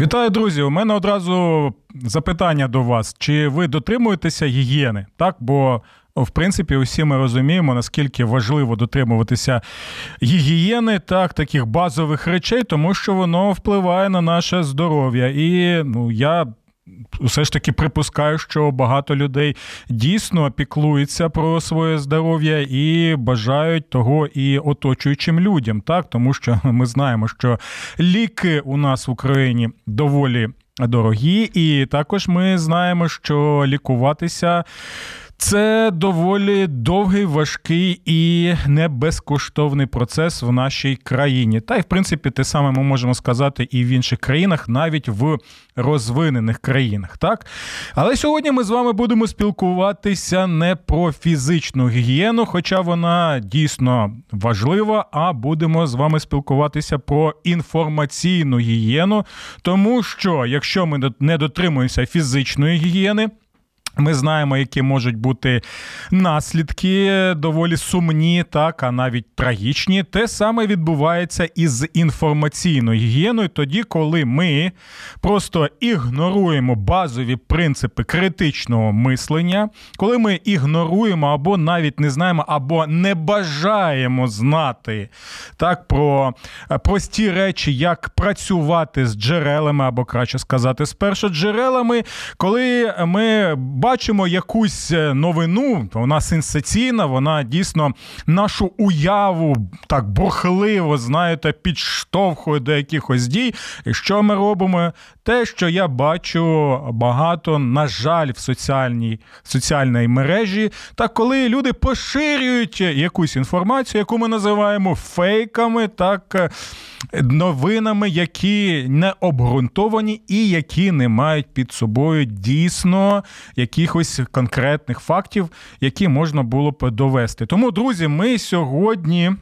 Вітаю, друзі! У мене одразу запитання до вас: чи ви дотримуєтеся гігієни? Так, бо в принципі усі ми розуміємо, наскільки важливо дотримуватися гігієни, так, таких базових речей, тому що воно впливає на наше здоров'я. І ну я все ж таки припускаю, що багато людей дійсно піклуються про своє здоров'я і бажають того і оточуючим людям, так тому що ми знаємо, що ліки у нас в Україні доволі дорогі, і також ми знаємо, що лікуватися. Це доволі довгий, важкий і не безкоштовний процес в нашій країні. Та й в принципі те саме ми можемо сказати і в інших країнах, навіть в розвинених країнах. Так, але сьогодні ми з вами будемо спілкуватися не про фізичну гігієну, хоча вона дійсно важлива. А будемо з вами спілкуватися про інформаційну гігієну, тому що якщо ми не дотримуємося фізичної гігієни. Ми знаємо, які можуть бути наслідки доволі сумні, так а навіть трагічні. Те саме відбувається із інформаційною гігієною, тоді, коли ми просто ігноруємо базові принципи критичного мислення, коли ми ігноруємо або навіть не знаємо, або не бажаємо знати так про прості речі, як працювати з джерелами, або краще сказати, з першоджерелами, коли ми бачимо якусь е, новину, вона сенсаційна, вона дійсно нашу уяву так бурхливо, знаєте, підштовхує до якихось дій. І що ми робимо? Те, що я бачу багато, на жаль, в соціальній соціальній мережі, та коли люди поширюють якусь інформацію, яку ми називаємо фейками, так е, новинами, які не обґрунтовані і які не мають під собою дійсно якихось конкретних фактів, які можна було б довести. Тому, друзі, ми сьогодні.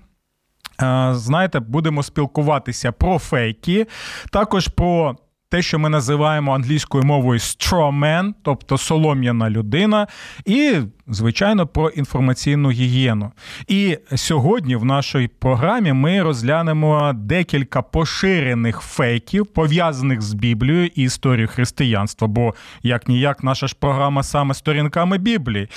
Е, знаєте, будемо спілкуватися про фейки, також про те, що ми називаємо англійською мовою straw man, тобто солом'яна людина, і звичайно, про інформаційну гігієну. І сьогодні в нашій програмі ми розглянемо декілька поширених фейків, пов'язаних з Біблією і історією християнства. Бо як ніяк наша ж програма саме сторінками Біблії.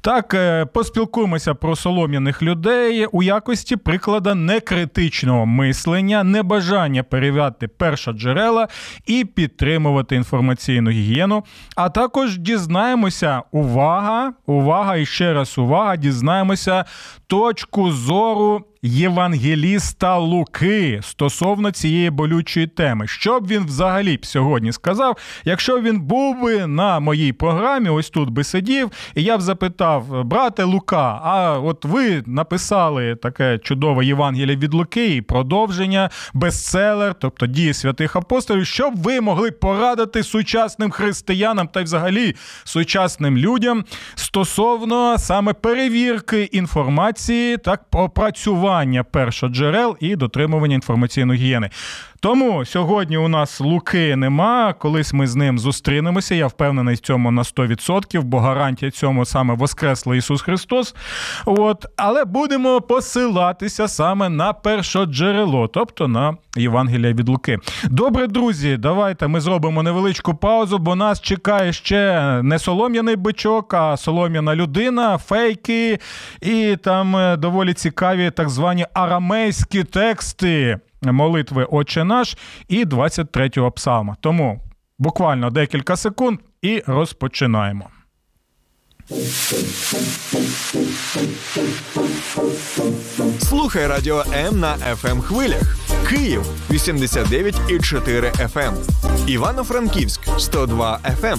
Так, е, поспілкуємося про солом'яних людей у якості приклада некритичного мислення, небажання перевіряти перша джерела і підтримувати інформаційну гігієну. А також дізнаємося, увага, увага і ще раз увага, дізнаємося точку зору Євангеліста Луки стосовно цієї болючої теми. Що б він взагалі б сьогодні сказав, якщо він був би на моїй програмі, ось тут би сидів, і я б запитав, брате Лука, а от ви написали таке чудове Євангеліє від Луки і продовження, бестселер, тобто дії святих апостолів, що б ви могли порадити сучасним християнам та й взагалі сучасним людям стосовно саме перевірки інформації, так опрацювання першоджерел і дотримування інформаційної гігієни. Тому сьогодні у нас Луки нема. Колись ми з ним зустрінемося. Я впевнений в цьому на 100%, бо гарантія цьому саме Воскреслий Ісус Христос. От, але будемо посилатися саме на першоджерело, тобто на Євангелія від Луки. Добре, друзі, давайте ми зробимо невеличку паузу, бо нас чекає ще не солом'яний бичок, а солом'яна людина, фейки і там е, доволі цікаві так звані арамейські тексти молитви Отче наш і 23-го псалма. Тому буквально декілька секунд і розпочинаємо. Слухай радіо М на fm ем хвилях. Київ 89,4 FM. Ем. Івано-Франківськ 102 FM.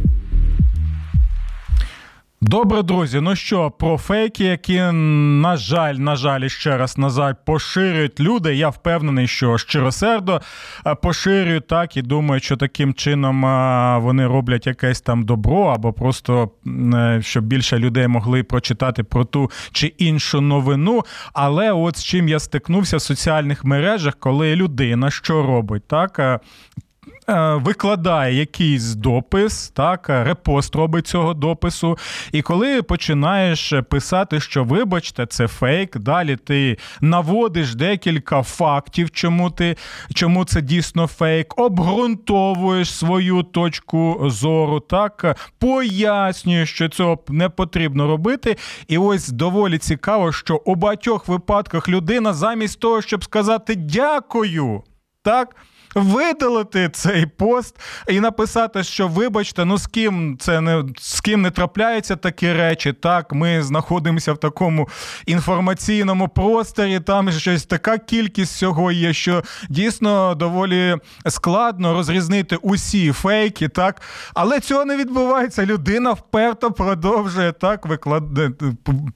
Добре, друзі. Ну що, про фейки, які, на жаль, на жаль, ще раз назад поширюють люди. Я впевнений, що щиросердо е, поширюють так і думають, що таким чином е, вони роблять якесь там добро, або просто е, щоб більше людей могли прочитати про ту чи іншу новину. Але от з чим я стикнувся в соціальних мережах, коли людина що робить, так викладає якийсь допис, так, репост робить цього допису. І коли починаєш писати, що вибачте, це фейк, далі ти наводиш декілька фактів, чому ти, чому це дійсно фейк, обґрунтовуєш свою точку зору, так, пояснюєш, що цього не потрібно робити. І ось доволі цікаво, що у багатьох випадках людина замість того, щоб сказати дякую, так видалити цей пост і написати, що вибачте, ну з ким це не з ким не трапляються такі речі. Так, ми знаходимося в такому інформаційному просторі. Там щось така кількість всього є, що дійсно доволі складно розрізнити усі фейки, так, але цього не відбувається. Людина вперто продовжує так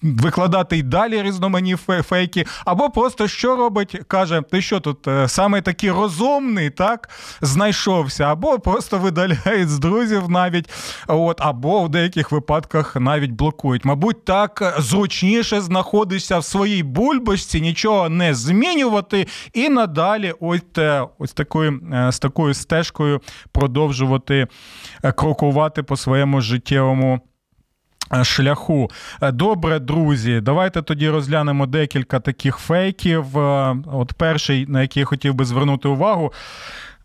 викладати й далі різноманітні фейки, або просто що робить, каже: ти що тут е, саме такий розумний? Знайомий, так, знайшовся, або просто видаляють з друзів навіть, от, або в деяких випадках навіть блокують. Мабуть, так зручніше знаходишся в своїй бульбашці, нічого не змінювати, і надалі ось, ось такою, е, з такою стежкою продовжувати е, крокувати по своєму життєвому. Е, шляху. Добре, друзі, давайте тоді розглянемо декілька таких фейків. От перший, на який я хотів би звернути увагу.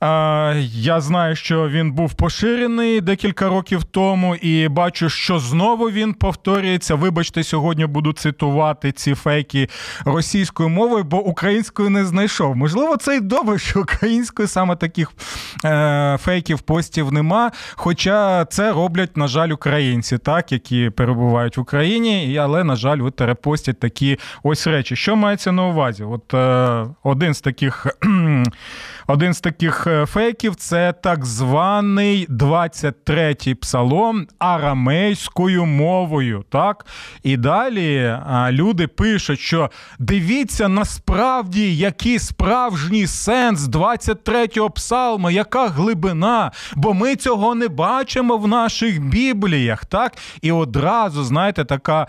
Я знаю, що він був поширений декілька років тому, і бачу, що знову він повторюється. Вибачте, сьогодні буду цитувати ці фейки російською мовою, бо українською не знайшов. Можливо, це й добре, що українською саме таких е, фейків постів нема. Хоча це роблять, на жаль, українці, так, які перебувають в Україні, але, на жаль, от репостять такі ось речі. Що мається на увазі? От е, один з таких один з таких фейків це так званий 23-й псалом арамейською мовою. Так? І далі люди пишуть, що дивіться насправді, який справжній сенс 23-го псалма, яка глибина, бо ми цього не бачимо в наших бібліях. так? І одразу, знаєте, така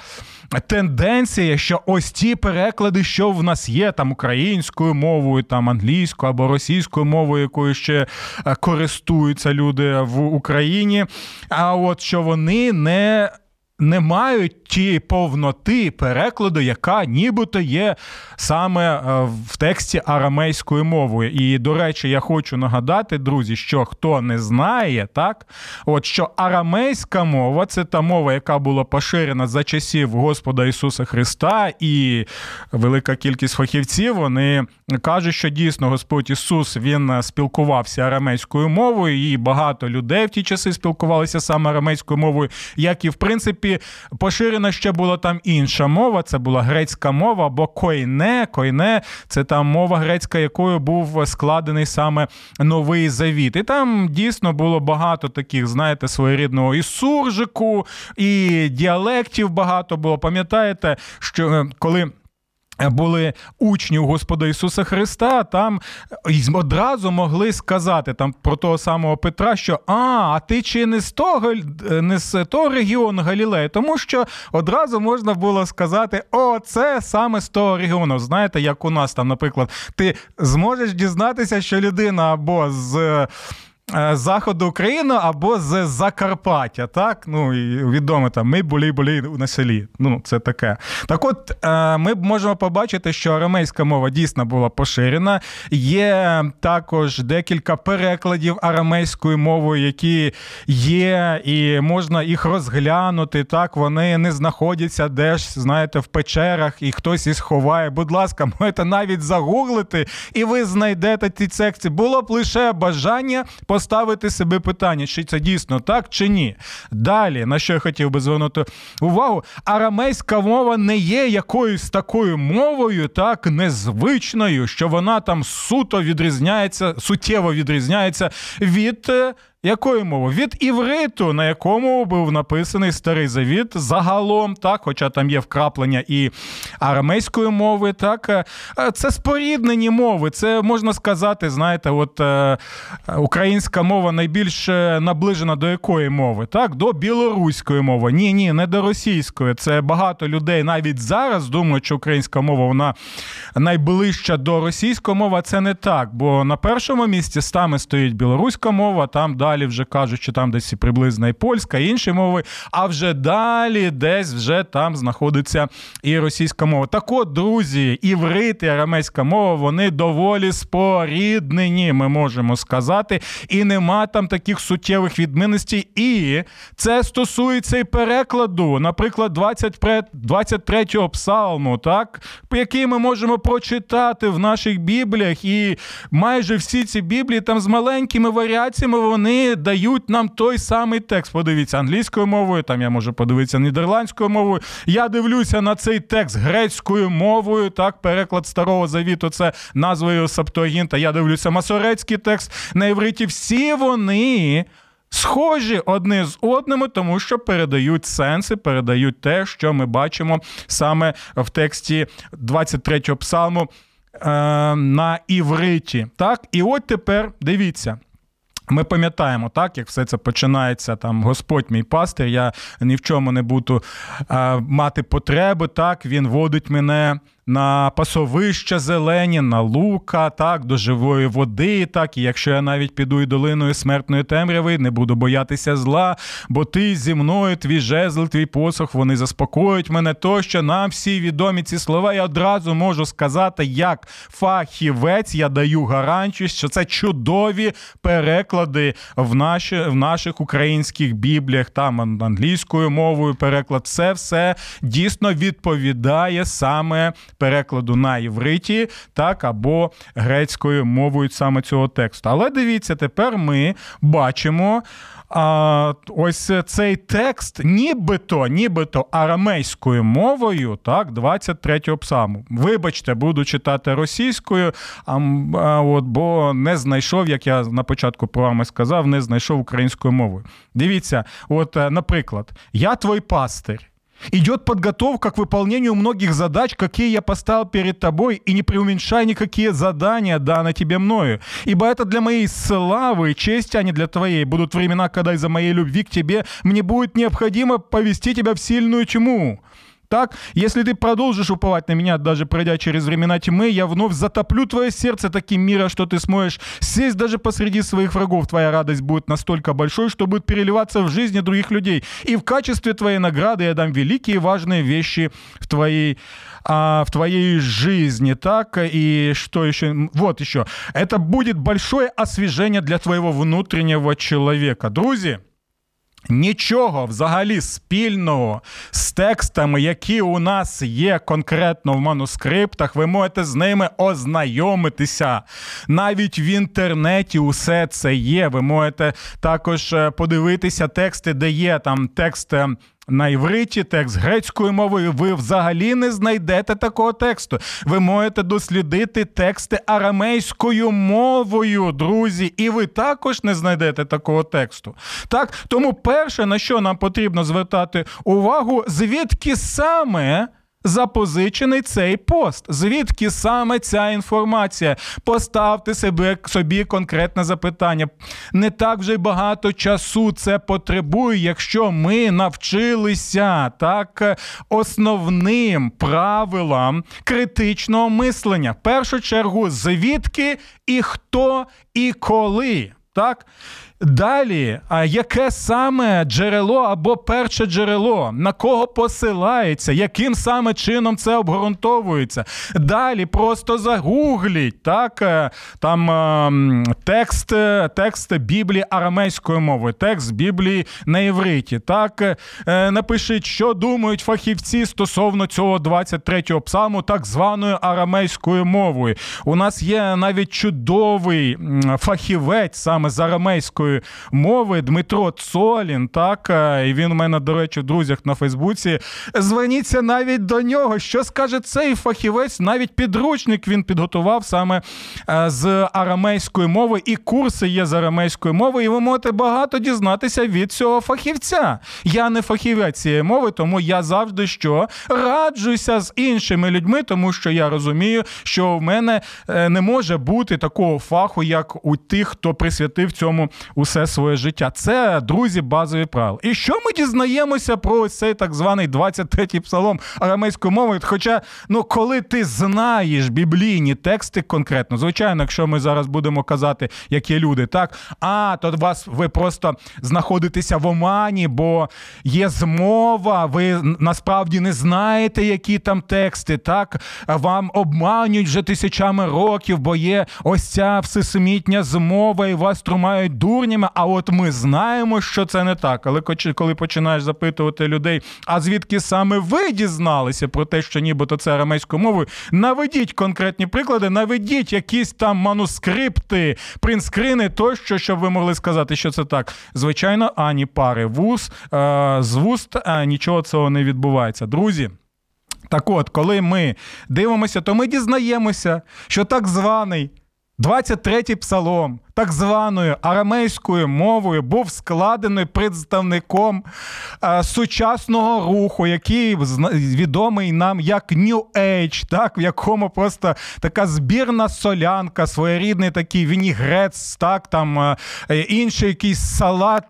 тенденція, що ось ті переклади, що в нас є, там українською мовою, там англійською або російською мовою, якою ще е, користуються люди в Україні. А от що вони не не мають ті повноти перекладу, яка нібито є саме е, в тексті арамейською мовою. І, до речі, я хочу нагадати, друзі, що хто не знає, так, от що арамейська мова це та мова, яка була поширена за часів Господа Ісуса Христа, і велика кількість фахівців вони кажуть, що дійсно Господь Ісус він спілкувався арамейською мовою, і багато людей в ті часи спілкувалися саме арамейською мовою, як і в принципі поширена ще була там інша мова, це була грецька мова або койне. Койне це та мова грецька, якою був складений саме новий завіт. І там дійсно було багато таких, знаєте, своєрідного і суржику, і діалектів багато було. Пам'ятаєте, що е, коли були учні у Господа Ісуса Христа, там одразу могли сказати там про того самого Петра, що а, а ти чи не з того не з того регіону Галілею, тому що одразу можна було сказати, о, це саме з того регіону. Знаєте, як у нас там, наприклад, ти зможеш дізнатися, що людина або з. Е, заходу України або з Закарпаття. Так, ну і відомо там ми були були на селі. Ну, це таке. Так, от е, ми можемо побачити, що арамейська мова дійсно була поширена. Є також декілька перекладів арамейською мовою, які є, і можна їх розглянути. Так, вони не знаходяться десь, знаєте, в печерах, і хтось їх ховає. Будь ласка, можете навіть загуглити, і ви знайдете ці тексти. Було б лише бажання по поставити себе питання, чи це дійсно так чи ні. Далі, на що я хотів би звернути увагу, арамейська мова не є якоюсь такою мовою, так незвичною, що вона там суто відрізняється, суттєво відрізняється від е, якої мови? Від івриту, на якому був написаний старий завіт загалом, так, хоча там є вкраплення і арамейської мови, так е, це споріднені мови. Це можна сказати, знаєте, от е, українська мова найбільш е, наближена до якої мови? Так, до білоруської мови. Ні, ні, не до російської. Це багато людей навіть зараз думають, що українська мова вона найближча до російської мови. Це не так. Бо на першому місці саме стоїть білоруська мова, там далі далі вже кажуть, що там десь приблизно і польська, і інші мови, а вже далі десь вже там знаходиться і російська мова. Так от, друзі, іврит і арамейська мова, вони доволі споріднені, ми можемо сказати, і нема там таких суттєвих відмінностей. І це стосується і перекладу, наприклад, 23-го псалму, так, який ми можемо прочитати в наших бібліях, і майже всі ці біблії там з маленькими варіаціями вони дають нам той самий текст. Подивіться англійською мовою, там я можу подивитися нідерландською мовою. Я дивлюся на цей текст грецькою мовою. Так, переклад старого завіту, це назвою Септуагінта. Я дивлюся масорецький текст на євриті. Всі вони. Схожі одне з одними, тому що передають сенси, передають те, що ми бачимо саме в тексті 23-го псалму е, на івриті. Так, і от тепер дивіться. Ми пам'ятаємо, так, як все це починається, там Господь мій пастир, я ні в чому не буду а, мати потреби, так, він водить мене на пасовища зелені, на лука, так, до живої води. так, І якщо я навіть піду і долиною смертної темряви, не буду боятися зла, бо ти зі мною, твій жезл, твій посох, вони заспокоюють мене тощо. Нам всі відомі ці слова. Я одразу можу сказати, як фахівець, я даю гарантію, що це чудові переклади в наші, в наших українських бібліях, там англійською мовою переклад. Це все дійсно відповідає саме перекладу на євриті, так, або грецькою мовою саме цього тексту. Але дивіться, тепер ми бачимо. А, Ось цей текст, нібито, нібито арамейською мовою, так, 23-го псалму. Вибачте, буду читати російською, а, а, от, бо не знайшов, як я на початку програми сказав, не знайшов українською мовою. Дивіться, от, е, наприклад, я твой пастир. Идет подготовка к выполнению многих задач, какие я поставил перед тобой, и не преуменьшай никакие задания, данные тебе мною. Ибо это для моей славы и чести, а не для твоей. Будут времена, когда из-за моей любви к тебе мне будет необходимо повести тебя в сильную тьму. Так, если ты продолжишь уповать на меня, даже пройдя через времена тьмы, я вновь затоплю твое сердце таким миром, что ты сможешь сесть даже посреди своих врагов. Твоя радость будет настолько большой, что будет переливаться в жизни других людей. И в качестве твоей награды я дам великие важные вещи в твоей а, в твоей жизни, так, и что еще, вот еще, это будет большое освежение для твоего внутреннего человека. Друзья, Нічого взагалі спільного з текстами, які у нас є конкретно в манускриптах, ви можете з ними ознайомитися. Навіть в інтернеті усе це є. Ви можете також е, подивитися тексти, де є там текст е, на івриті текст грецькою мовою, ви взагалі не знайдете такого тексту. Ви можете дослідити тексти арамейською мовою, друзі, і ви також не знайдете такого тексту. Так, тому перше, на що нам потрібно звертати увагу, звідки саме запозичений цей пост. Звідки саме ця інформація? Поставте себе собі конкретне запитання. Не так вже й багато часу це потребує, якщо ми навчилися так основним правилам критичного мислення. В першу чергу, звідки і хто і коли. Так? Далі, а яке саме джерело або перше джерело, на кого посилається, яким саме чином це обґрунтовується? Далі просто загугліть так, е, там ем, текст текст Біблії арамейською мовою, текст Біблії на євриті. Так, е, напишіть, що думають фахівці стосовно цього 23-го псалму, так званою арамейською мовою. У нас є навіть чудовий фахівець саме з арамейською української мови Дмитро Цолін. Так, е, і він у мене, до речі, в друзях на Фейсбуці. Зверніться навіть до нього. Що скаже цей фахівець? Навіть підручник він підготував саме е, з арамейської мови, і курси є з арамейської мови, і ви можете багато дізнатися від цього фахівця. Я не фахівець цієї мови, тому я завжди що раджуся з іншими людьми, тому що я розумію, що в мене е, не може бути такого фаху, як у тих, хто присвятив цьому усе своє життя. Це друзі, базові правила. І що ми дізнаємося про цей так званий 23-й псалом арамейською мовою? Хоча, ну, коли ти знаєш біблійні тексти конкретно, звичайно, якщо ми зараз будемо казати, які люди, так а то вас ви просто знаходитеся в омані, бо є змова, ви насправді не знаєте, які там тексти, так вам обманюють вже тисячами років, бо є ось ця всесемітня змова, і вас тримають дурні дурнями, а от ми знаємо, що це не так. Але коли починаєш запитувати людей, а звідки саме ви дізналися про те, що нібито це арамейською мовою, наведіть конкретні приклади, наведіть якісь там манускрипти, принтскрини тощо, щоб ви могли сказати, що це так. Звичайно, ані пари вуз е, з вуст нічого цього не відбувається. Друзі. Так от, коли ми дивимося, то ми дізнаємося, що так званий 23-й псалом, так званою арамейською мовою, був складений представником а, сучасного руху, який відомий нам як New Age, так, в якому просто така збірна солянка, своєрідний такий вінігрець, так, там а, інший якийсь салат,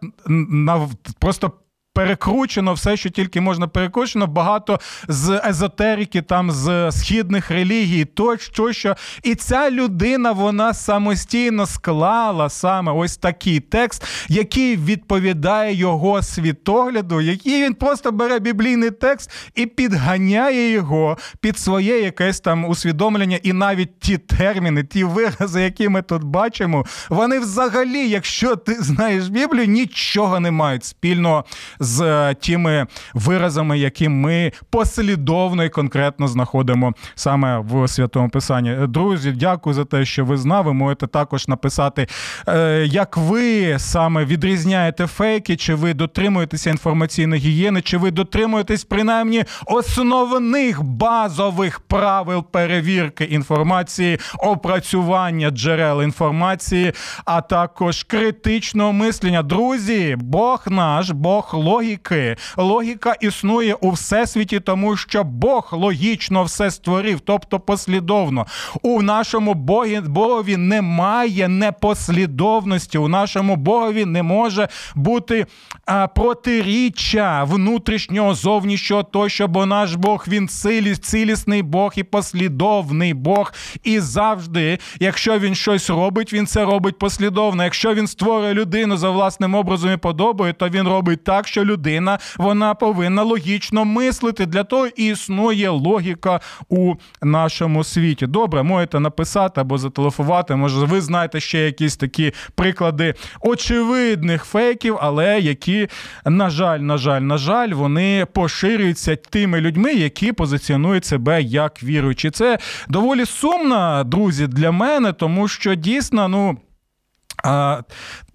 просто перекручено все, що тільки можна перекручено, багато з езотерики, там з східних релігій, тощо. що. І ця людина вона самостійно склала саме ось такий текст, який відповідає його світогляду, який він просто бере біблійний текст і підганяє його під своє якесь там усвідомлення, і навіть ті терміни, ті вирази, які ми тут бачимо, вони взагалі, якщо ти знаєш Біблію, нічого не мають спільного з е, тими виразами, які ми послідовно і конкретно знаходимо саме в святому писанні. Друзі, дякую за те, що ви з нами. Можете також написати, е, як ви саме відрізняєте фейки, чи ви дотримуєтеся інформаційної гігієни, чи ви дотримуєтесь принаймні основних базових правил перевірки інформації, опрацювання джерел інформації, а також критичного мислення. Друзі, Бог наш, Бог логіки. Логіка існує у всесвіті, тому що Бог логічно все створив, тобто послідовно. У нашому Богі, Богові немає непослідовності. У нашому Богові не може бути а, протиріччя внутрішнього, зовнішнього тощо, бо наш Бог він ціліс, цілісний Бог і послідовний Бог. І завжди, якщо він щось робить, він це робить послідовно. Якщо він створює людину за власним образом і подобою, то він робить так, що людина вона повинна логічно мислити. Для того існує логіка у нашому світі. Добре, можете написати або зателефонувати. Може, ви знаєте ще якісь такі приклади очевидних фейків, але які, на жаль, на жаль, на жаль, вони поширюються тими людьми, які позиціонують себе як віруючі. Це доволі сумно, друзі, для мене, тому що дійсно, ну.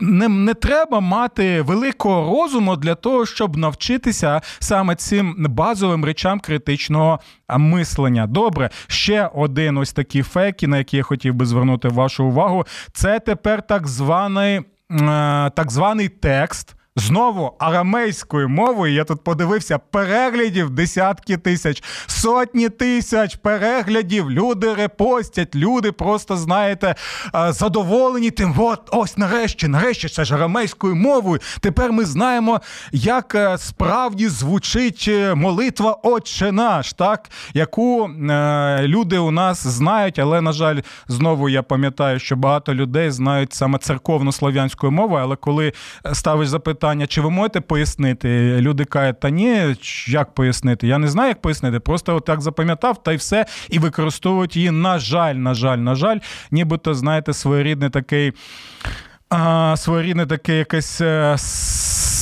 Не не треба мати великого розуму для того, щоб навчитися саме цим базовим речам критичного мислення. Добре, ще один ось такий фейк, на який я хотів би звернути вашу увагу. Це тепер так званий, так званий текст Знову арамейською мовою я тут подивився переглядів десятки тисяч, сотні тисяч переглядів. Люди репостять, люди просто знаєте задоволені тим. От ось нарешті, нарешті, це ж арамейською мовою. Тепер ми знаємо, як е, справді звучить е, молитва Отче наш, так яку е, люди у нас знають, але на жаль, знову я пам'ятаю, що багато людей знають саме церковну слов'янську мову, але коли ставиш запитання питання, чи ви можете пояснити? Люди кажуть, та ні, як пояснити? Я не знаю, як пояснити. Просто отак запам'ятав та й все, і використовують її, на жаль, на жаль, на жаль, нібито, знаєте, своєрідний такий. А, своєрідний таке якесь е,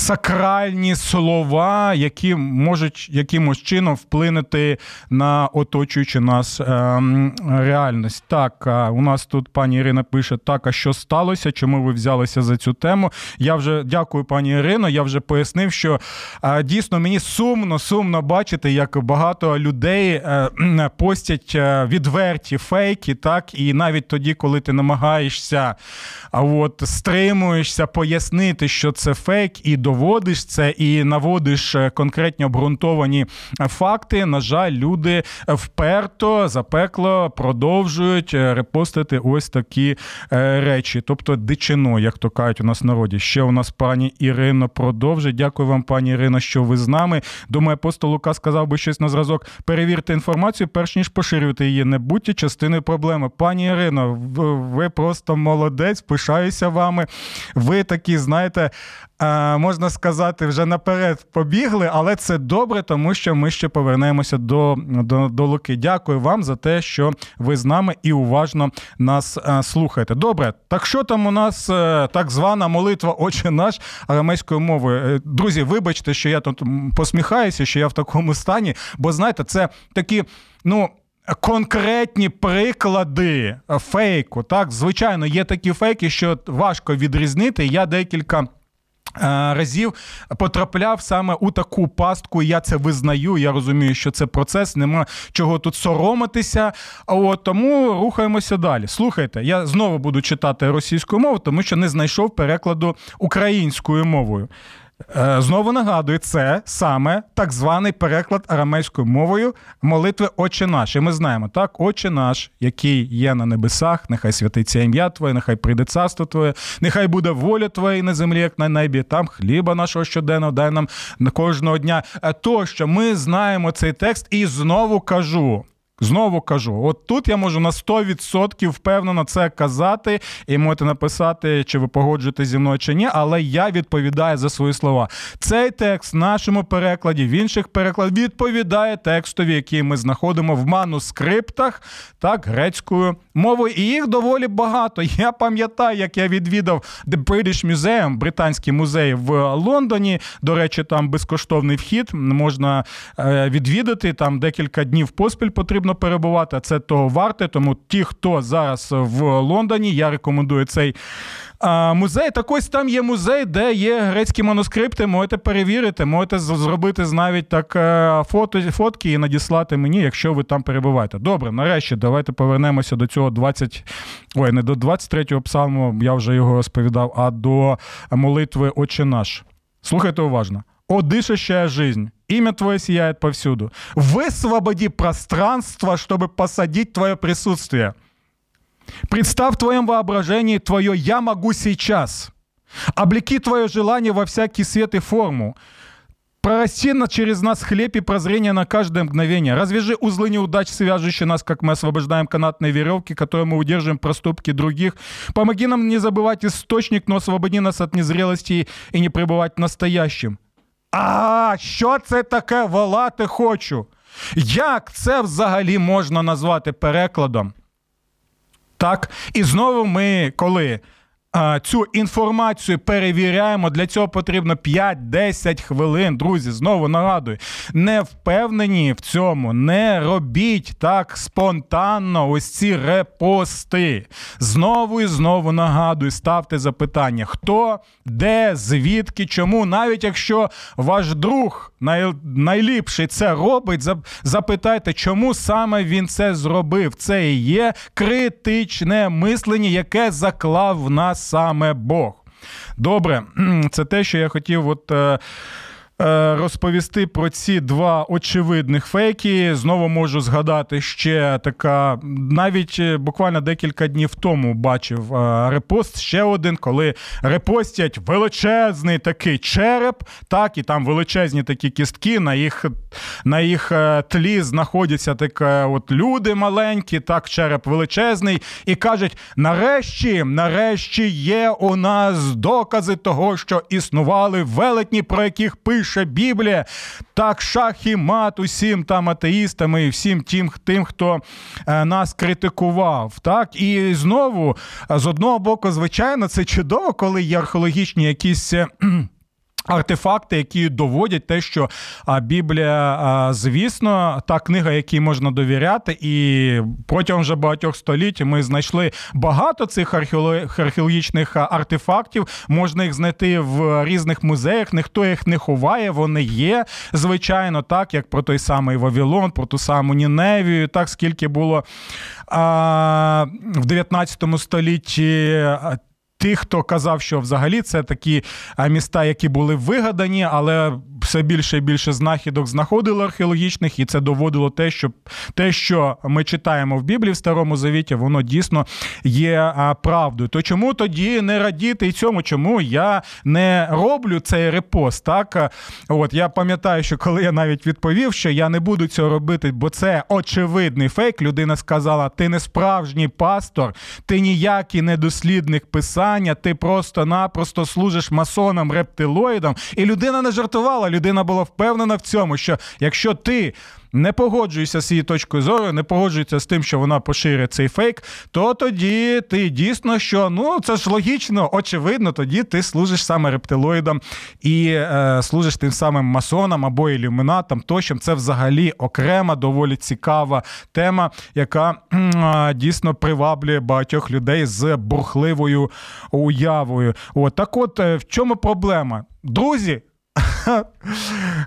сакральні слова, які можуть якимось чином вплинути на оточуючу нас ем, реальність. Так, у нас тут пані Ірина пише: так, а що сталося? Чому ви взялися за цю тему? Я вже дякую, пані Ірино. Я вже пояснив, що дійсно мені сумно, сумно бачити, як багато людей е, постять е, відверті фейки, так, і навіть тоді, коли ти намагаєшся от, стримуєшся пояснити, що це фейк, і доводиш це, і наводиш е, конкретні обґрунтовані факти. На жаль, люди вперто запекло продовжують е, репостити ось такі е, речі, тобто дичино, як то кажуть у нас в народі. Ще у нас пані Ірино продовжить. Дякую вам, пані Ірино, що ви з нами. Думаю, апостол Лука сказав би щось на зразок. Перевірте інформацію, перш ніж поширювати її. Не будьте частиною проблеми. Пані Ірино, ви просто молодець, пишаюся вами. Ви такі, знаєте, можна сказати, вже наперед побігли, але це добре, тому що ми ще повернемося до, до, до Луки. Дякую вам за те, що ви з нами і уважно нас слухаєте. Добре, так що там у нас е, так звана молитва Отче наш арамейською мовою? Е, друзі, вибачте, що я тут посміхаюся, що я в такому стані, бо знаєте, це такі, ну конкретні приклади фейку. Так, звичайно, є такі фейки, що важко відрізнити. Я декілька. Е, разів потрапляв саме у таку пастку, я це визнаю. Я розумію, що це процес, нема чого тут соромитися. От тому рухаємося далі. Слухайте, я знову буду читати російською мовою, тому що не знайшов перекладу українською мовою. Е, знову нагадую, це саме так званий переклад арамейською мовою молитви Отче наш. І ми знаємо, так, Отче наш, який є на небесах, нехай святиться ім'я Твоє, нехай прийде царство Твоє, нехай буде воля Твоя на землі, як на небі, там хліба нашого щоденного, дай нам кожного дня. Е, Тощо ми знаємо цей текст, і знову кажу. Знову кажу, от тут я можу на 100% впевнено це казати, і можете написати, чи ви погоджуєтесь зі мною чи ні, але я відповідаю за свої слова. Цей текст в нашому перекладі, в інших перекладах відповідає текстові, який ми знаходимо в манускриптах, так, грецькою мовою. І їх доволі багато. Я пам'ятаю, як я відвідав The British Museum, британський музей в Лондоні. До речі, там безкоштовний вхід можна е, відвідати. Там декілька днів поспіль потрібно перебувати. Це того варте. Тому ті, хто зараз в Лондоні, я рекомендую цей музей. Так ось там є музей, де є грецькі манускрипти. Можете перевірити, можете зробити навіть так е, фото, фотки і надіслати мені, якщо ви там перебуваєте. Добре, нарешті, давайте повернемося до цього 20... Ой, не до 23-го псалму, я вже його розповідав, а до молитви Отче наш. Слухайте уважно. О, дышащая жизнь, имя Твое сияет повсюду. Высвободи пространство, чтобы посадить Твое присутствие. Представь в Твоем воображении Твое «Я могу сейчас». Облеки Твое желание во всякий свет и форму. Прорасти через нас хлеб и прозрение на каждое мгновение. Развяжи узлы неудач, свяжущие нас, как мы освобождаем канатные веревки, которые мы удерживаем проступки других. Помоги нам не забывать источник, но освободи нас от незрелости и не пребывать в настоящем. А, що це таке волати хочу? Як це взагалі можна назвати перекладом? Так, і знову ми коли цю інформацію перевіряємо. Для цього потрібно 5-10 хвилин. Друзі, знову нагадую, не впевнені в цьому, не робіть так спонтанно ось ці репости. Знову і знову нагадую, ставте запитання: хто, де, звідки, чому, навіть якщо ваш друг най... найліпший це робить, запитайте, чому саме він це зробив. Це і є критичне мислення, яке заклав в нас саме Бог. Добре, це те, що я хотів. от... Е, розповісти про ці два очевидних фейки. Знову можу згадати ще така, навіть е, буквально декілька днів тому бачив е, репост ще один, коли репостять величезний такий череп, так, і там величезні такі кістки, на їх на їх тлі знаходяться так, от люди маленькі, так, череп величезний, і кажуть: нарешті, нарешті є у нас докази того, що існували велетні, про яких пишуть пише Біблія, так шах і мат усім там атеїстам і всім тим, тим, хто е, нас критикував. Так? І знову, з одного боку, звичайно, це чудово, коли є археологічні якісь. Артефакти, які доводять те, що Біблія, звісно, та книга, якій можна довіряти, і протягом вже багатьох століть ми знайшли багато цих археологічних артефактів. Можна їх знайти в різних музеях. Ніхто їх не ховає, вони є. Звичайно, так як про той самий Вавилон, про ту саму Ніневію, так скільки було а, в 19 столітті тих, хто казав, що взагалі це такі міста, які були вигадані, але все більше і більше знахідок знаходили археологічних, і це доводило те, що те, що ми читаємо в Біблії в Старому Завіті, воно дійсно є правдою. То чому тоді не радіти і цьому? Чому я не роблю цей репост? Так, от я пам'ятаю, що коли я навіть відповів, що я не буду цього робити, бо це очевидний фейк. Людина сказала: ти не справжній пастор, ти ніякий недослідник писання, ти просто-напросто служиш масонам, рептилоїдам. І людина не жартувала людина була впевнена в цьому, що якщо ти не погоджуєшся з її точкою зору, не погоджуєшся з тим, що вона поширює цей фейк, то тоді ти дійсно що ну це ж логічно, очевидно, тоді ти служиш саме рептилоїдам і е, служиш тим самим масонам або ілюмінатам, тощо це взагалі окрема, доволі цікава тема, яка е, дійсно приваблює багатьох людей з бурхливою уявою. От так, от е, в чому проблема, друзі?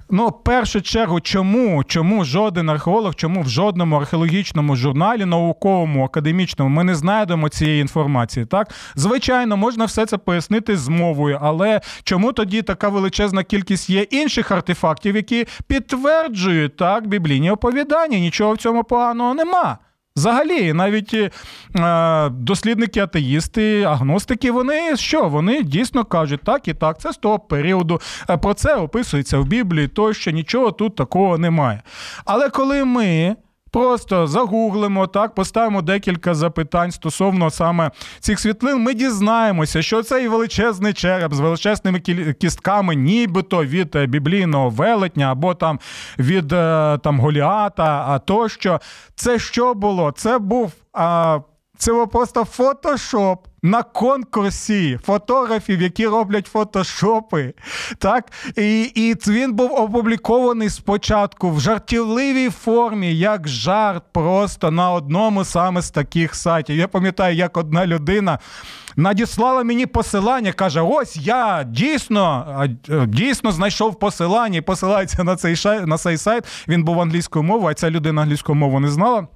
Ну, в першу чергу, чому чому жоден археолог, чому в жодному археологічному журналі, науковому, академічному ми не знайдемо цієї інформації? Так, звичайно, можна все це пояснити з мовою, але чому тоді така величезна кількість є інших артефактів, які підтверджують так біблійні оповідання? Нічого в цьому поганого нема. Взагалі, навіть е, дослідники, атеїсти, агностики, вони що? Вони дійсно кажуть, так і так, це з того періоду. Е, про це описується в Біблії, тощо нічого тут такого немає. Але коли ми Просто загуглимо, так, поставимо декілька запитань стосовно саме цих світлин. Ми дізнаємося, що цей величезний череп з величезними кістками, нібито від е, біблійного велетня або там від е, там Голіата, а тощо. Це що було? Це був. А, це просто фотошоп на конкурсі фотографів, які роблять фотошопи. Так? І і він був опублікований спочатку в жартівливій формі, як жарт, просто на одному саме з таких сайтів. Я пам'ятаю, як одна людина. Надіслала мені посилання, каже: ось я дійсно дійсно знайшов посилання і посилається на цей сайт. Він був англійською мовою, а ця людина англійську мову не знала.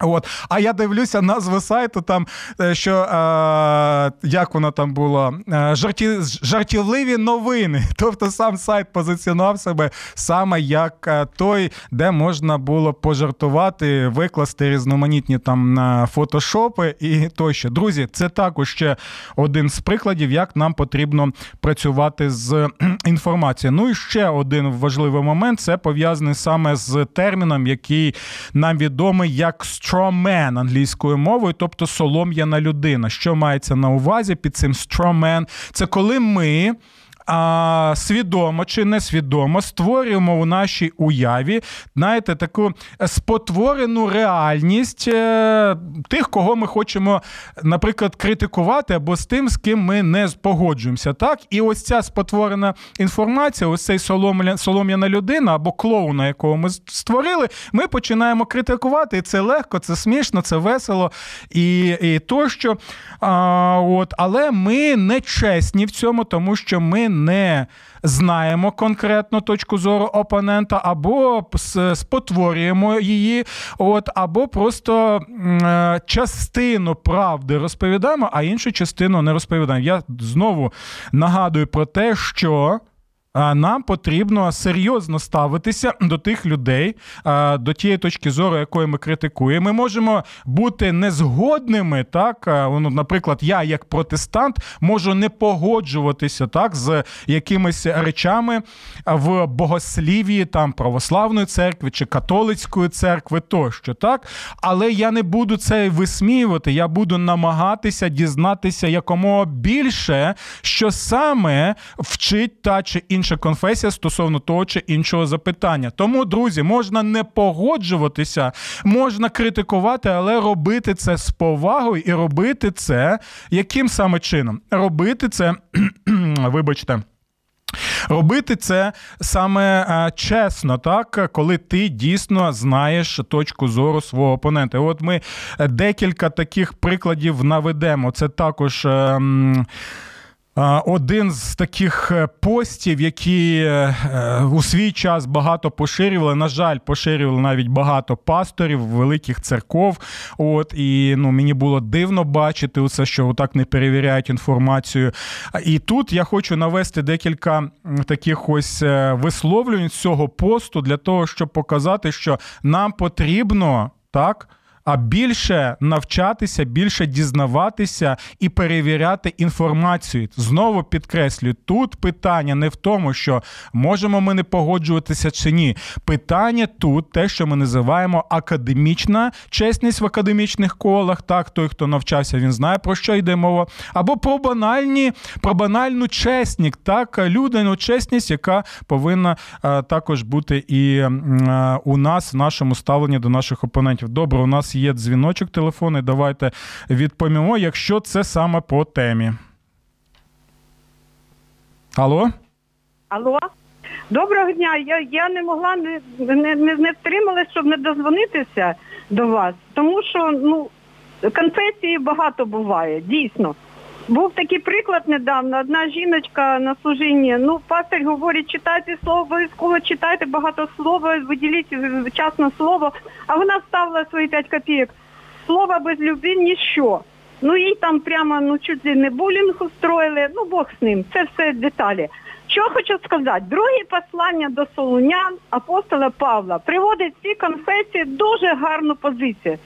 От, а я дивлюся назву сайту, там е, що е, як воно там було е, жарті, жартівливі новини. Тобто сам сайт позиціонував себе саме як е, той, де можна було пожартувати, викласти різноманітні там фотошопи і тощо. Друзі, це також ще один з прикладів, як нам потрібно працювати з інформацією. Ну і ще один важливий момент це пов'язаний саме з терміном, який нам відомий як strawman англійською мовою, тобто солом'яна людина. Що мається на увазі під цим strawman? Це коли ми а, свідомо чи несвідомо створюємо у нашій уяві, знаєте, таку спотворену реальність е, тих, кого ми хочемо, наприклад, критикувати, або з тим, з ким ми не погоджуємося. Так, і ось ця спотворена інформація, ось цей солом'яна людина або клоуна, якого ми створили, ми починаємо критикувати. І це легко, це смішно, це весело і і тощо. А, от, Але ми не чесні в цьому, тому що ми не знаємо конкретно точку зору опонента, або спотворюємо її, от, або просто е, частину правди розповідаємо, а іншу частину не розповідаємо. Я знову нагадую про те, що нам потрібно серйозно ставитися до тих людей, до тієї точки зору, якої ми критикуємо. Ми можемо бути незгодними. Так, ну, наприклад, я, як протестант, можу не погоджуватися так з якимись речами в богослів'ї там православної церкви чи католицької церкви, тощо, так, але я не буду це висміювати. Я буду намагатися дізнатися якомога більше, що саме вчить та чи інша інша конфесія стосовно того чи іншого запитання. Тому, друзі, можна не погоджуватися, можна критикувати, але робити це з повагою і робити це яким саме чином? Робити це, вибачте. Робити це саме е, чесно, так коли ти дійсно знаєш точку зору свого опонента. От ми декілька таких прикладів наведемо. Це також. Ем, один з таких е, постів, які е, е, у свій час багато поширювали. На жаль, поширювали навіть багато пасторів, великих церков. От і ну мені було дивно бачити це, що отак не перевіряють інформацію. І тут я хочу навести декілька таких ось висловлювань з цього посту для того, щоб показати, що нам потрібно так а більше навчатися, більше дізнаватися і перевіряти інформацію. Знову підкреслюю, тут питання не в тому, що можемо ми не погоджуватися чи ні. Питання тут те, що ми називаємо академічна чесність в академічних колах. Так, той, хто навчався, він знає про що йде мова, або про банальні, про банальну чесність, так, людину чесність, яка повинна а, також бути і а, у нас в нашому ставленні до наших опонентів. Добре, у нас є дзвіночок телефонний. Давайте відповімо, якщо це саме по темі. Алло? Алло? Доброго дня. Я я не могла не не, не, не втрималася, щоб не дозвонитися до вас, тому що ну конфесії багато буває, дійсно. Був такий приклад недавно. Одна жіночка на служінні, ну, пастор говорить, читайте слово, обов'язково читайте багато слова, виділіть вчасно слово, а вона вставила свої 5 копійок. Слово без любві ніщо. Ну їй там прямо ну чуть не булінг устроїли, ну Бог з ним, це все деталі. Що хочу сказати, друге послання до Солунян апостола Павла приводить ці конфесії дуже гарну позицію.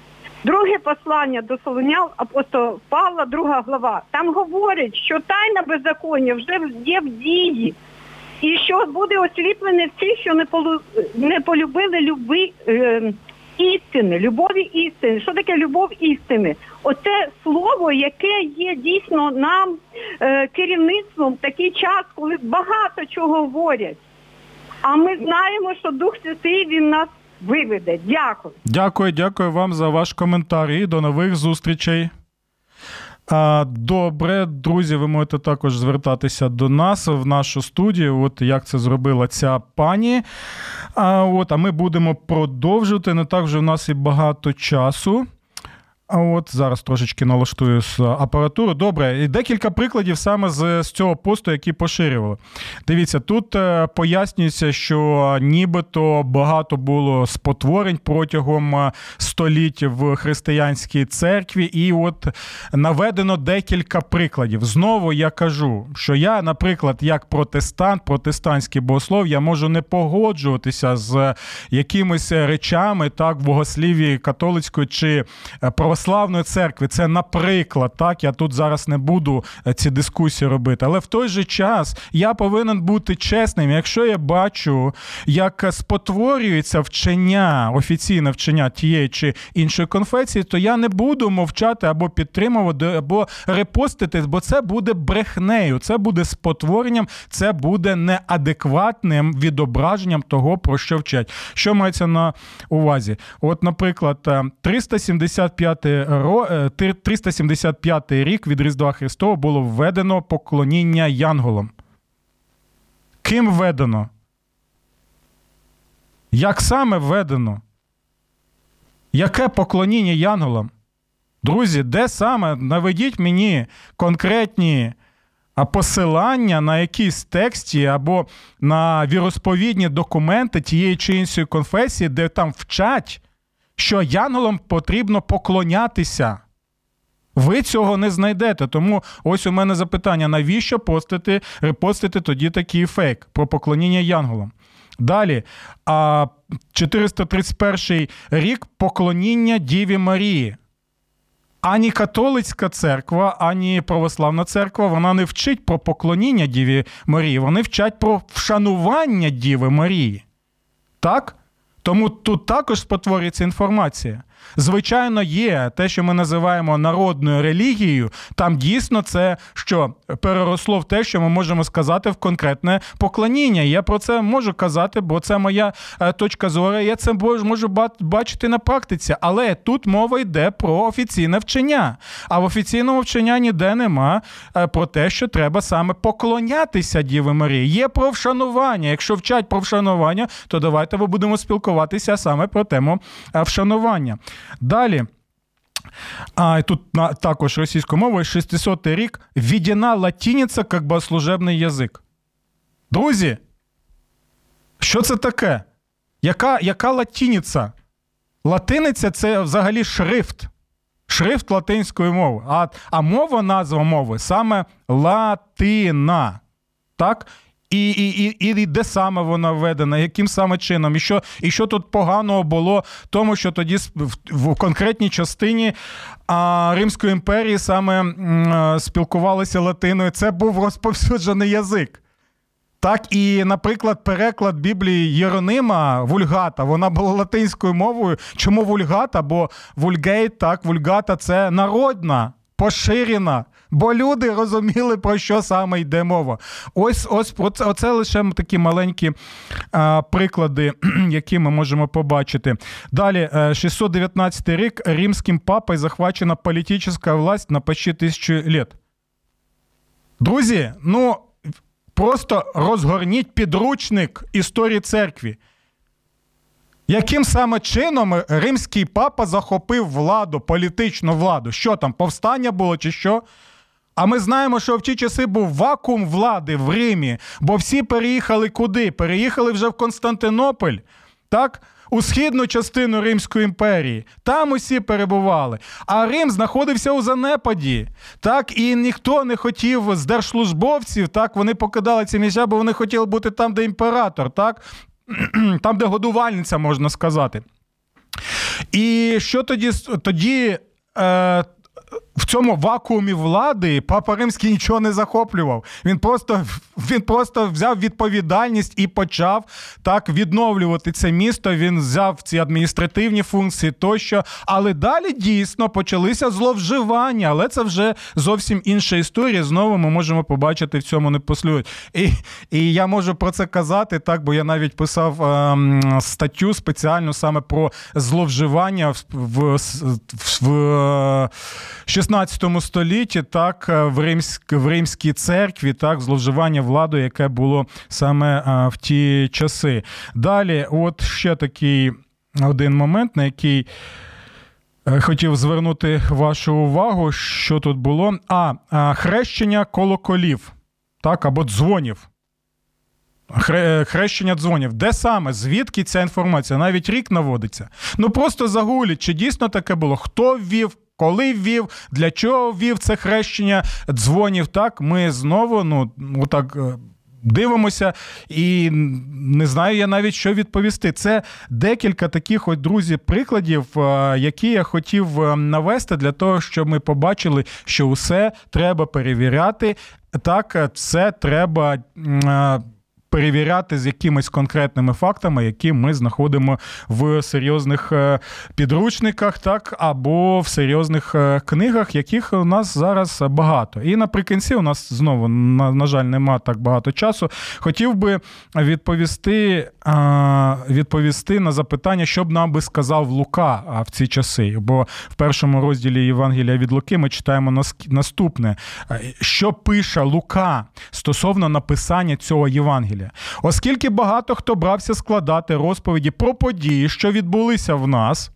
Друге послання до Солонял апостола Павла, друга глава. Там говорять, що тайна беззаконня вже є в дії, і що буде осліплене всі, що не полу... не полюбили люби е, істини, любові істини. Що таке любов істини? Оце слово, яке є дійсно нам е, керівництвом в такий час, коли багато чого говорять. А ми знаємо, що Дух Святий він нас виведе. Дякую. Дякую, дякую вам за ваш коментар і до нових зустрічей. Добре, друзі, ви можете також звертатися до нас в нашу студію. От як це зробила ця пані. А от, а ми будемо продовжувати. Не так вже в нас і багато часу. А от зараз трошечки налаштую з апаратуру. Добре, і декілька прикладів саме з, з цього посту, які поширювали. Дивіться, тут е, пояснюється, що нібито багато було спотворень протягом е, століть в християнській церкві, і от наведено декілька прикладів. Знову я кажу, що я, наприклад, як протестант, протестантський богослов, я можу не погоджуватися з якимись речами так в богослів'ї католицької чи православної православної церкви. Це, наприклад, так я тут зараз не буду е, ці дискусії робити. Але в той же час я повинен бути чесним. Якщо я бачу, як спотворюється вчення, офіційне вчення тієї чи іншої конфесії, то я не буду мовчати або підтримувати, або репостити, бо це буде брехнею, це буде спотворенням, це буде неадекватним відображенням того, про що вчать. Що мається на увазі? От, наприклад, 375 375 е, рік від Різдва Христова було введено поклоніння янголам. Ким введено? Як саме введено? Яке поклоніння янголам? Друзі, де саме наведіть мені конкретні посилання на якісь тексті або на віросповідні документи тієї чи іншої конфесії, де там вчать, що янголам потрібно поклонятися. Ви цього не знайдете. Тому ось у мене запитання: навіщо постити, репостити тоді такий фейк про поклоніння янголам? Далі, 431 рік поклоніння Діві Марії. Ані католицька церква, ані православна церква вона не вчить про поклоніння Діві Марії, вони вчать про вшанування Діви Марії. Так? Тому тут також спотворюється інформація. Звичайно, є те, що ми називаємо народною релігією. Там дійсно це що переросло в те, що ми можемо сказати в конкретне поклоніння. Я про це можу казати, бо це моя е, точка зору. Я це можу бачити на практиці. Але тут мова йде про офіційне вчення. А в офіційному вчення ніде нема е, про те, що треба саме поклонятися Діви Марії. Є про вшанування. Якщо вчать про вшанування, то давайте ми будемо спілкуватися саме про тему е, вшанування. Далі. А тут також російською мовою 600 рік введена латиниця як богослужебний язик. Друзі, що це таке? Яка яка латиниця? Латиниця це взагалі шрифт. Шрифт латинської мови. А а мова, назва мови саме латина. Так? І і, і, і де саме вона введена, яким саме чином, і що і що тут поганого було, тому що тоді в, в конкретній частині а, Римської імперії саме м, спілкувалися латиною. Це був розповсюджений язик. Так, і, наприклад, переклад Біблії Єронима Вульгата, вона була латинською мовою. Чому вульгата? Бо вульгейт, так, вульгата це народна, поширена бо люди розуміли, про що саме йде мова. Ось ось оце, оце лише такі маленькі а, приклади, які ми можемо побачити. Далі, 619 е, рік римським папою захвачена політична власть на почти тисячу літ. Друзі, ну просто розгорніть підручник історії церкви. Яким саме чином римський папа захопив владу, політичну владу? Що там, повстання було чи що? А ми знаємо, що в ті часи був вакуум влади в Римі, бо всі переїхали куди? Переїхали вже в Константинополь, так? У східну частину Римської імперії. Там усі перебували. А Рим знаходився у занепаді. Так, і ніхто не хотів з держслужбовців, так, вони покидали ці місця, бо вони хотіли бути там, де імператор, так? там, де годувальниця, можна сказати. І що тоді тоді е, в цьому вакуумі влади папа Римський нічого не захоплював. Він просто він просто взяв відповідальність і почав так відновлювати це місто. Він взяв ці адміністративні функції тощо. Але далі дійсно почалися зловживання. Але це вже зовсім інша історія. Знову ми можемо побачити в цьому не послюють. І і я можу про це казати так, бо я навіть писав е, статтю спеціальну саме про зловживання в, в, в, в 16 столітті, так е, в римськ, в римській церкві, так, зловживання владою, яке було саме е, в ті часи. Далі, от ще такий один момент, на який. Е, хотів звернути вашу увагу, що тут було. А, хрещення колоколів, так, або дзвонів. Хрещення дзвонів. Де саме? Звідки ця інформація? Навіть рік наводиться. Ну просто загулять, чи дійсно таке було? Хто ввів, коли ввів, для чого ввів це хрещення дзвонів. Так, ми знову, ну, отак. Е, дивимося, і не знаю я навіть що відповісти. Це декілька таких, от, друзі, прикладів, е, які я хотів е, навести для того, щоб ми побачили, що усе треба перевіряти. Так, це треба перевіряти з якимись конкретними фактами, які ми знаходимо в серйозних е, підручниках, так або в серйозних е, книгах, яких у нас зараз багато. І наприкінці у нас знову на, на жаль нема так багато часу. Хотів би відповісти відповісти на запитання, що б нам би сказав Лука в ці часи. Бо в першому розділі Євангелія від Луки ми читаємо наступне, що пише Лука стосовно написання цього Євангелія. Євангелія. Оскільки багато хто брався складати розповіді про події, що відбулися в нас.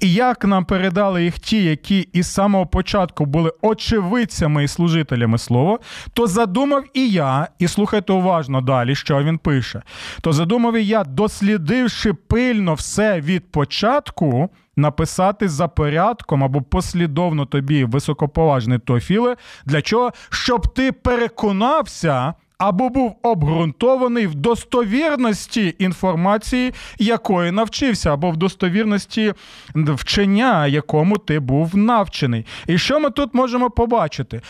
І як нам передали їх ті, які із самого початку були очевидцями і служителями слова, то задумав і я, і слухайте уважно далі, що він пише. То задумав і я, дослідивши пильно все від початку, написати за порядком або послідовно тобі високоповажний Теофіле, для чого? Щоб ти переконався або був обґрунтований в достовірності інформації, якої навчився, або в достовірності вчення, якому ти був навчений. І що ми тут можемо побачити?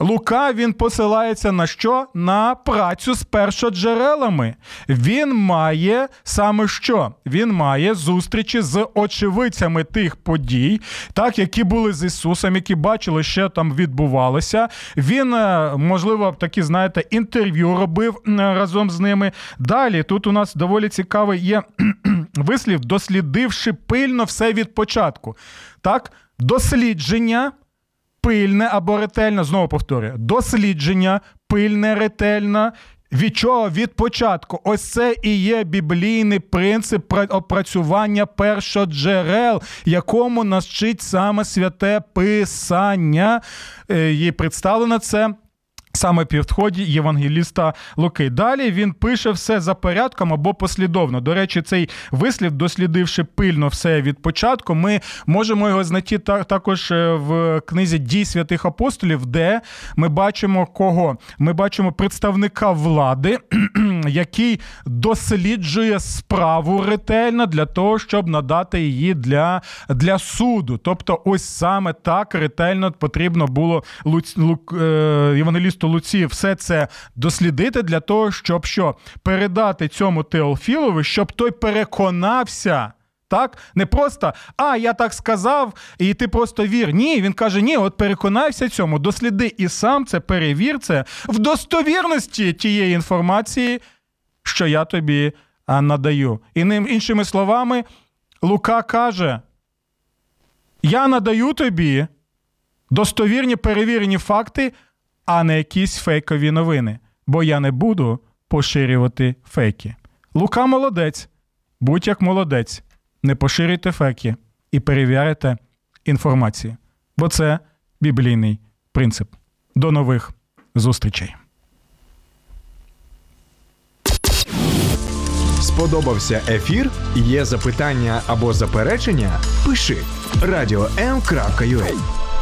Лука він посилається на що? На працю з першоджерелами. Він має саме що? Він має зустрічі з очевидцями тих подій, так, які були з Ісусом, які бачили, що там відбувалося. Він, е, можливо, такі, знаєте, інтерв'ю робив разом з ними. Далі тут у нас доволі цікавий є вислів, дослідивши пильно все від початку. Так, дослідження пильне або ретельне, знову повторюю, дослідження, пильне, ретельне. Від чого? Від початку. Ось це і є біблійний принцип опрацювання першоджерел, якому нас вчить саме святе Писання. І е, представлено це Саме підході Євангеліста Луки. Далі він пише все за порядком або послідовно. До речі, цей вислів, дослідивши пильно все від початку, ми можемо його знайти також е, в книзі дій святих апостолів, де ми бачимо кого? Ми бачимо представника влади, який досліджує справу ретельно для того, щоб надати її для, для суду. Тобто, ось саме так ретельно потрібно було Луц... Лук... Е, Луці все це дослідити для того, щоб що передати цьому Теофілові, щоб той переконався. Так, не просто а я так сказав, і ти просто вір. Ні, він каже: ні, от переконайся цьому, досліди і сам це перевір це в достовірності тієї інформації, що я тобі надаю. І іншими словами, Лука каже: Я надаю тобі достовірні перевірені факти, а не якісь фейкові новини, бо я не буду поширювати фейки. Лука молодець, будь як молодець, не поширюйте фейки і перевіряйте інформацію, бо це біблійний принцип. До нових зустрічей. Сподобався ефір? Є запитання або заперечення? Пиши радіом.ua